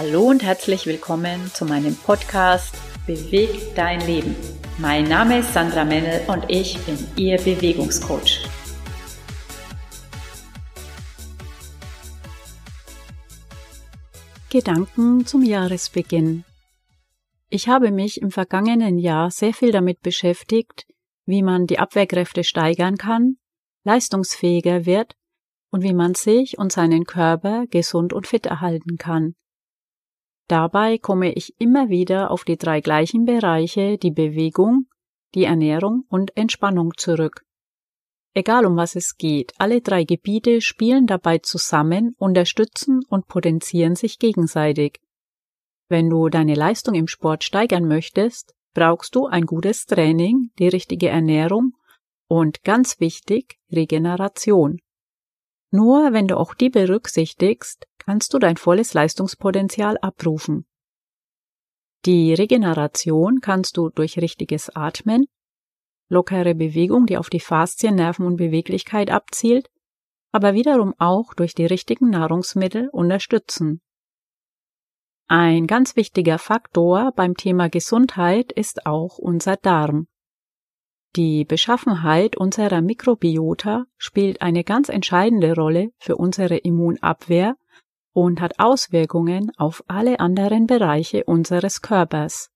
Hallo und herzlich willkommen zu meinem Podcast Beweg dein Leben. Mein Name ist Sandra Mennel und ich bin Ihr Bewegungscoach. Gedanken zum Jahresbeginn. Ich habe mich im vergangenen Jahr sehr viel damit beschäftigt, wie man die Abwehrkräfte steigern kann, leistungsfähiger wird und wie man sich und seinen Körper gesund und fit erhalten kann. Dabei komme ich immer wieder auf die drei gleichen Bereiche, die Bewegung, die Ernährung und Entspannung zurück. Egal um was es geht, alle drei Gebiete spielen dabei zusammen, unterstützen und potenzieren sich gegenseitig. Wenn du deine Leistung im Sport steigern möchtest, brauchst du ein gutes Training, die richtige Ernährung und ganz wichtig Regeneration. Nur wenn du auch die berücksichtigst, kannst du dein volles Leistungspotenzial abrufen. Die Regeneration kannst du durch richtiges Atmen, lockere Bewegung, die auf die Faszien, Nerven und Beweglichkeit abzielt, aber wiederum auch durch die richtigen Nahrungsmittel unterstützen. Ein ganz wichtiger Faktor beim Thema Gesundheit ist auch unser Darm. Die Beschaffenheit unserer Mikrobiota spielt eine ganz entscheidende Rolle für unsere Immunabwehr und hat Auswirkungen auf alle anderen Bereiche unseres Körpers.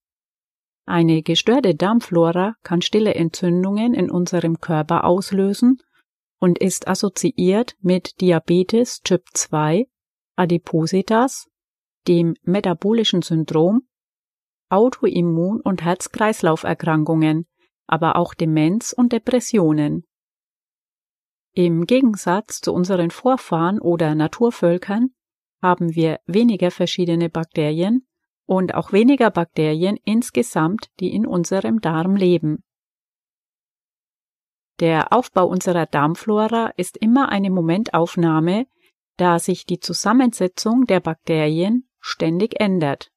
Eine gestörte Darmflora kann stille Entzündungen in unserem Körper auslösen und ist assoziiert mit Diabetes Typ 2, Adipositas, dem metabolischen Syndrom, Autoimmun- und Herz-Kreislauf-Erkrankungen, aber auch Demenz und Depressionen. Im Gegensatz zu unseren Vorfahren oder Naturvölkern haben wir weniger verschiedene Bakterien und auch weniger Bakterien insgesamt, die in unserem Darm leben. Der Aufbau unserer Darmflora ist immer eine Momentaufnahme, da sich die Zusammensetzung der Bakterien ständig ändert.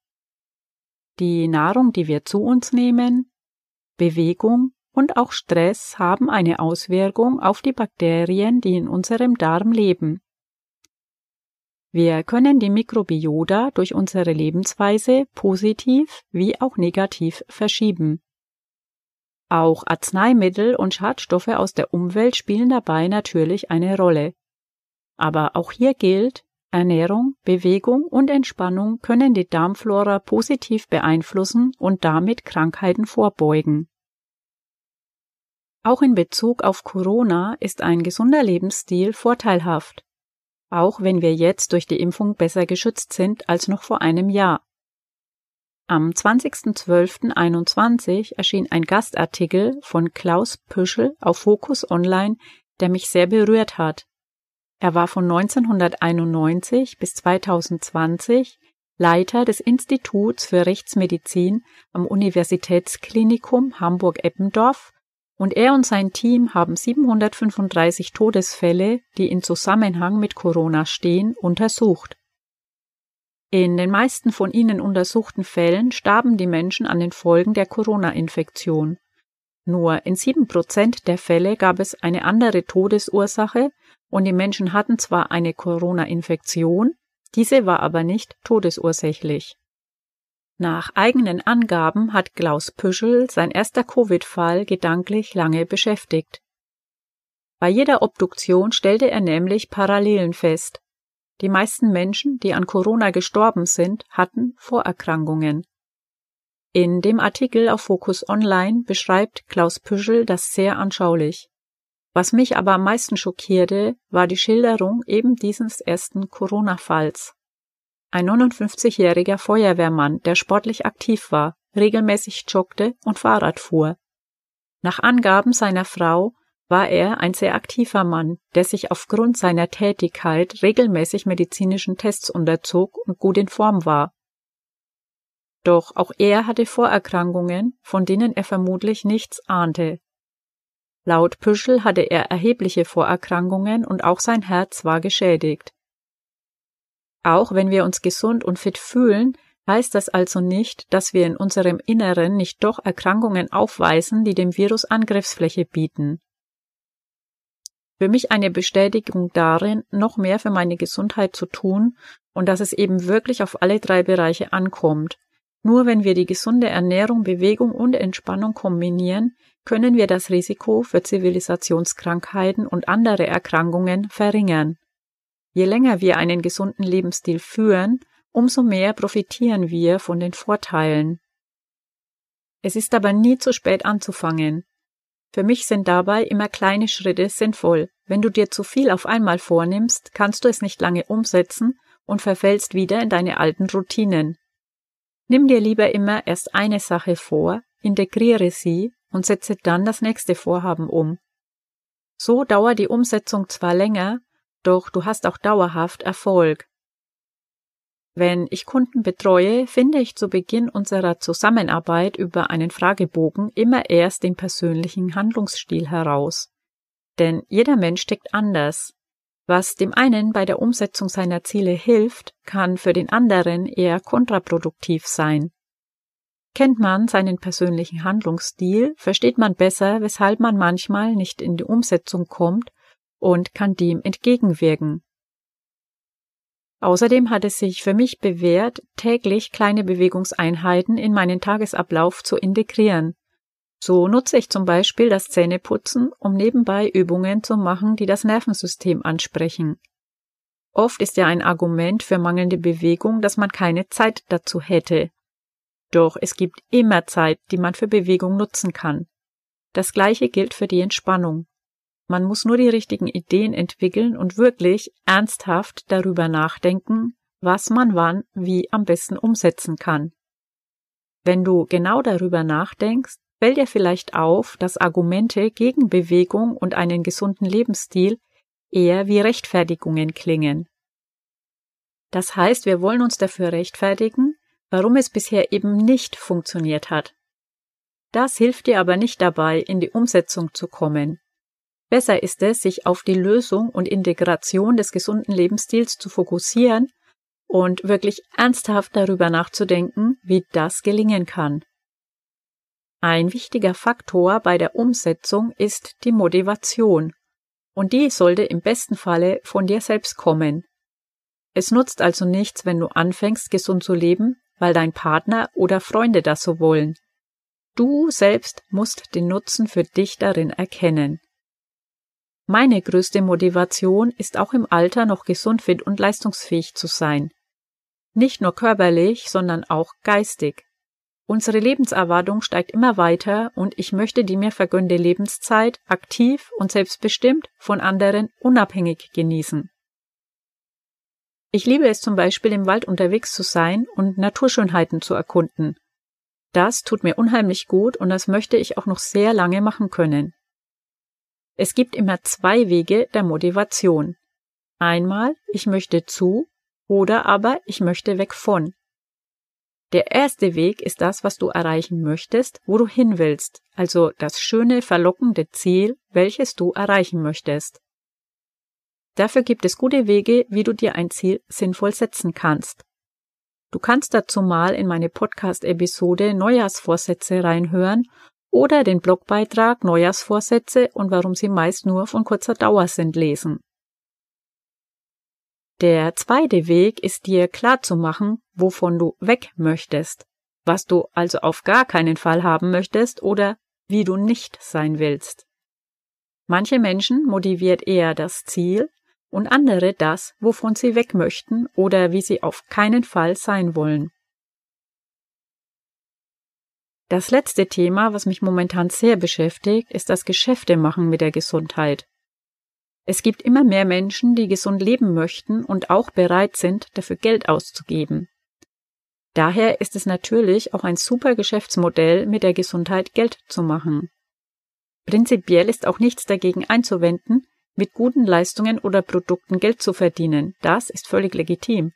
Die Nahrung, die wir zu uns nehmen, Bewegung und auch Stress haben eine Auswirkung auf die Bakterien, die in unserem Darm leben. Wir können die Mikrobiota durch unsere Lebensweise positiv wie auch negativ verschieben. Auch Arzneimittel und Schadstoffe aus der Umwelt spielen dabei natürlich eine Rolle. Aber auch hier gilt, Ernährung, Bewegung und Entspannung können die Darmflora positiv beeinflussen und damit Krankheiten vorbeugen. Auch in Bezug auf Corona ist ein gesunder Lebensstil vorteilhaft, auch wenn wir jetzt durch die Impfung besser geschützt sind als noch vor einem Jahr. Am 20.12.21 erschien ein Gastartikel von Klaus Püschel auf Focus Online, der mich sehr berührt hat. Er war von 1991 bis 2020 Leiter des Instituts für Rechtsmedizin am Universitätsklinikum Hamburg-Eppendorf und er und sein Team haben 735 Todesfälle, die in Zusammenhang mit Corona stehen, untersucht. In den meisten von ihnen untersuchten Fällen starben die Menschen an den Folgen der Corona-Infektion. Nur in sieben Prozent der Fälle gab es eine andere Todesursache und die Menschen hatten zwar eine Corona-Infektion, diese war aber nicht todesursächlich. Nach eigenen Angaben hat Klaus Püschel sein erster Covid-Fall gedanklich lange beschäftigt. Bei jeder Obduktion stellte er nämlich Parallelen fest. Die meisten Menschen, die an Corona gestorben sind, hatten Vorerkrankungen. In dem Artikel auf Focus Online beschreibt Klaus Püschel das sehr anschaulich. Was mich aber am meisten schockierte, war die Schilderung eben dieses ersten Corona-Falls. Ein 59-jähriger Feuerwehrmann, der sportlich aktiv war, regelmäßig joggte und Fahrrad fuhr. Nach Angaben seiner Frau war er ein sehr aktiver Mann, der sich aufgrund seiner Tätigkeit regelmäßig medizinischen Tests unterzog und gut in Form war. Doch auch er hatte Vorerkrankungen, von denen er vermutlich nichts ahnte. Laut Püschel hatte er erhebliche Vorerkrankungen und auch sein Herz war geschädigt. Auch wenn wir uns gesund und fit fühlen, heißt das also nicht, dass wir in unserem Inneren nicht doch Erkrankungen aufweisen, die dem Virus Angriffsfläche bieten. Für mich eine Bestätigung darin, noch mehr für meine Gesundheit zu tun und dass es eben wirklich auf alle drei Bereiche ankommt. Nur wenn wir die gesunde Ernährung, Bewegung und Entspannung kombinieren, können wir das Risiko für Zivilisationskrankheiten und andere Erkrankungen verringern. Je länger wir einen gesunden Lebensstil führen, umso mehr profitieren wir von den Vorteilen. Es ist aber nie zu spät anzufangen. Für mich sind dabei immer kleine Schritte sinnvoll. Wenn du dir zu viel auf einmal vornimmst, kannst du es nicht lange umsetzen und verfällst wieder in deine alten Routinen. Nimm dir lieber immer erst eine Sache vor, integriere sie und setze dann das nächste Vorhaben um. So dauert die Umsetzung zwar länger, doch du hast auch dauerhaft Erfolg. Wenn ich Kunden betreue, finde ich zu Beginn unserer Zusammenarbeit über einen Fragebogen immer erst den persönlichen Handlungsstil heraus. Denn jeder Mensch steckt anders. Was dem einen bei der Umsetzung seiner Ziele hilft, kann für den anderen eher kontraproduktiv sein. Kennt man seinen persönlichen Handlungsstil, versteht man besser, weshalb man manchmal nicht in die Umsetzung kommt und kann dem entgegenwirken. Außerdem hat es sich für mich bewährt, täglich kleine Bewegungseinheiten in meinen Tagesablauf zu integrieren. So nutze ich zum Beispiel das Zähneputzen, um nebenbei Übungen zu machen, die das Nervensystem ansprechen. Oft ist ja ein Argument für mangelnde Bewegung, dass man keine Zeit dazu hätte. Doch es gibt immer Zeit, die man für Bewegung nutzen kann. Das gleiche gilt für die Entspannung. Man muss nur die richtigen Ideen entwickeln und wirklich ernsthaft darüber nachdenken, was man wann wie am besten umsetzen kann. Wenn du genau darüber nachdenkst, fällt dir vielleicht auf, dass Argumente gegen Bewegung und einen gesunden Lebensstil eher wie Rechtfertigungen klingen. Das heißt, wir wollen uns dafür rechtfertigen, warum es bisher eben nicht funktioniert hat. Das hilft dir aber nicht dabei, in die Umsetzung zu kommen. Besser ist es, sich auf die Lösung und Integration des gesunden Lebensstils zu fokussieren und wirklich ernsthaft darüber nachzudenken, wie das gelingen kann. Ein wichtiger Faktor bei der Umsetzung ist die Motivation, und die sollte im besten Falle von dir selbst kommen. Es nutzt also nichts, wenn du anfängst, gesund zu leben, weil dein Partner oder Freunde das so wollen. Du selbst musst den Nutzen für dich darin erkennen. Meine größte Motivation ist auch im Alter noch gesund, fit und leistungsfähig zu sein. Nicht nur körperlich, sondern auch geistig. Unsere Lebenserwartung steigt immer weiter und ich möchte die mir vergönnte Lebenszeit aktiv und selbstbestimmt von anderen unabhängig genießen. Ich liebe es zum Beispiel im Wald unterwegs zu sein und Naturschönheiten zu erkunden. Das tut mir unheimlich gut und das möchte ich auch noch sehr lange machen können. Es gibt immer zwei Wege der Motivation. Einmal, ich möchte zu oder aber ich möchte weg von. Der erste Weg ist das, was du erreichen möchtest, wo du hin willst, also das schöne, verlockende Ziel, welches du erreichen möchtest. Dafür gibt es gute Wege, wie du dir ein Ziel sinnvoll setzen kannst. Du kannst dazu mal in meine Podcast-Episode Neujahrsvorsätze reinhören oder den Blogbeitrag Neujahrsvorsätze und warum sie meist nur von kurzer Dauer sind lesen. Der zweite Weg ist dir klar zu machen, wovon du weg möchtest, was du also auf gar keinen Fall haben möchtest oder wie du nicht sein willst. Manche Menschen motiviert eher das Ziel und andere das, wovon sie weg möchten oder wie sie auf keinen Fall sein wollen. Das letzte Thema, was mich momentan sehr beschäftigt, ist das Geschäftemachen mit der Gesundheit. Es gibt immer mehr Menschen, die gesund leben möchten und auch bereit sind, dafür Geld auszugeben. Daher ist es natürlich auch ein super Geschäftsmodell, mit der Gesundheit Geld zu machen. Prinzipiell ist auch nichts dagegen einzuwenden, mit guten Leistungen oder Produkten Geld zu verdienen. Das ist völlig legitim.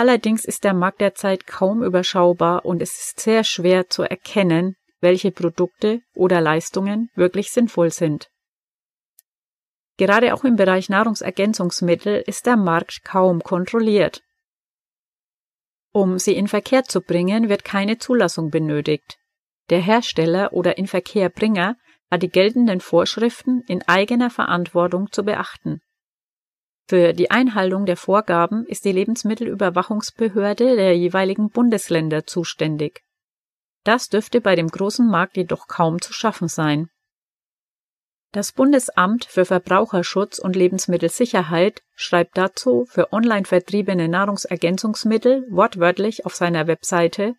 Allerdings ist der Markt derzeit kaum überschaubar und es ist sehr schwer zu erkennen, welche Produkte oder Leistungen wirklich sinnvoll sind. Gerade auch im Bereich Nahrungsergänzungsmittel ist der Markt kaum kontrolliert. Um sie in Verkehr zu bringen, wird keine Zulassung benötigt. Der Hersteller oder Inverkehrbringer hat die geltenden Vorschriften in eigener Verantwortung zu beachten. Für die Einhaltung der Vorgaben ist die Lebensmittelüberwachungsbehörde der jeweiligen Bundesländer zuständig. Das dürfte bei dem großen Markt jedoch kaum zu schaffen sein. Das Bundesamt für Verbraucherschutz und Lebensmittelsicherheit schreibt dazu für online vertriebene Nahrungsergänzungsmittel wortwörtlich auf seiner Webseite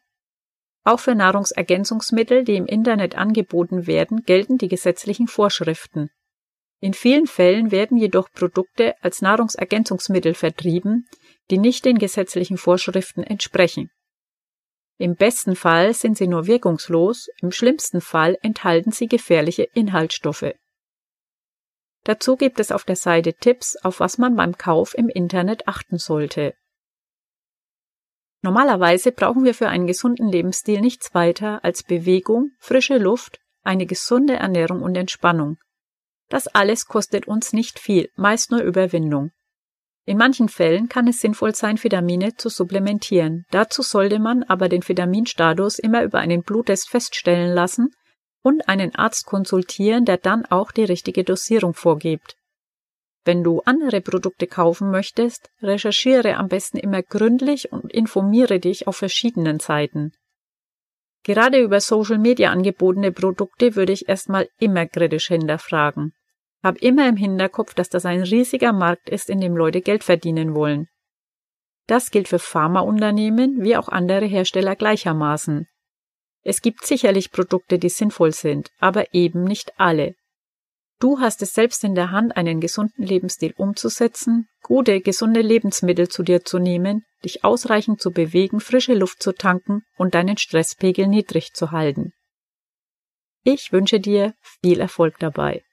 Auch für Nahrungsergänzungsmittel, die im Internet angeboten werden, gelten die gesetzlichen Vorschriften. In vielen Fällen werden jedoch Produkte als Nahrungsergänzungsmittel vertrieben, die nicht den gesetzlichen Vorschriften entsprechen. Im besten Fall sind sie nur wirkungslos, im schlimmsten Fall enthalten sie gefährliche Inhaltsstoffe Dazu gibt es auf der Seite Tipps, auf was man beim Kauf im Internet achten sollte. Normalerweise brauchen wir für einen gesunden Lebensstil nichts weiter als Bewegung, frische Luft, eine gesunde Ernährung und Entspannung. Das alles kostet uns nicht viel, meist nur Überwindung. In manchen Fällen kann es sinnvoll sein, Vitamine zu supplementieren. Dazu sollte man aber den Vitaminstatus immer über einen Bluttest feststellen lassen und einen Arzt konsultieren, der dann auch die richtige Dosierung vorgibt. Wenn du andere Produkte kaufen möchtest, recherchiere am besten immer gründlich und informiere dich auf verschiedenen Seiten. Gerade über Social Media angebotene Produkte würde ich erstmal immer kritisch hinterfragen. Hab immer im Hinterkopf, dass das ein riesiger Markt ist, in dem Leute Geld verdienen wollen. Das gilt für Pharmaunternehmen wie auch andere Hersteller gleichermaßen. Es gibt sicherlich Produkte, die sinnvoll sind, aber eben nicht alle. Du hast es selbst in der Hand, einen gesunden Lebensstil umzusetzen, gute, gesunde Lebensmittel zu dir zu nehmen, dich ausreichend zu bewegen, frische Luft zu tanken und deinen Stresspegel niedrig zu halten. Ich wünsche dir viel Erfolg dabei.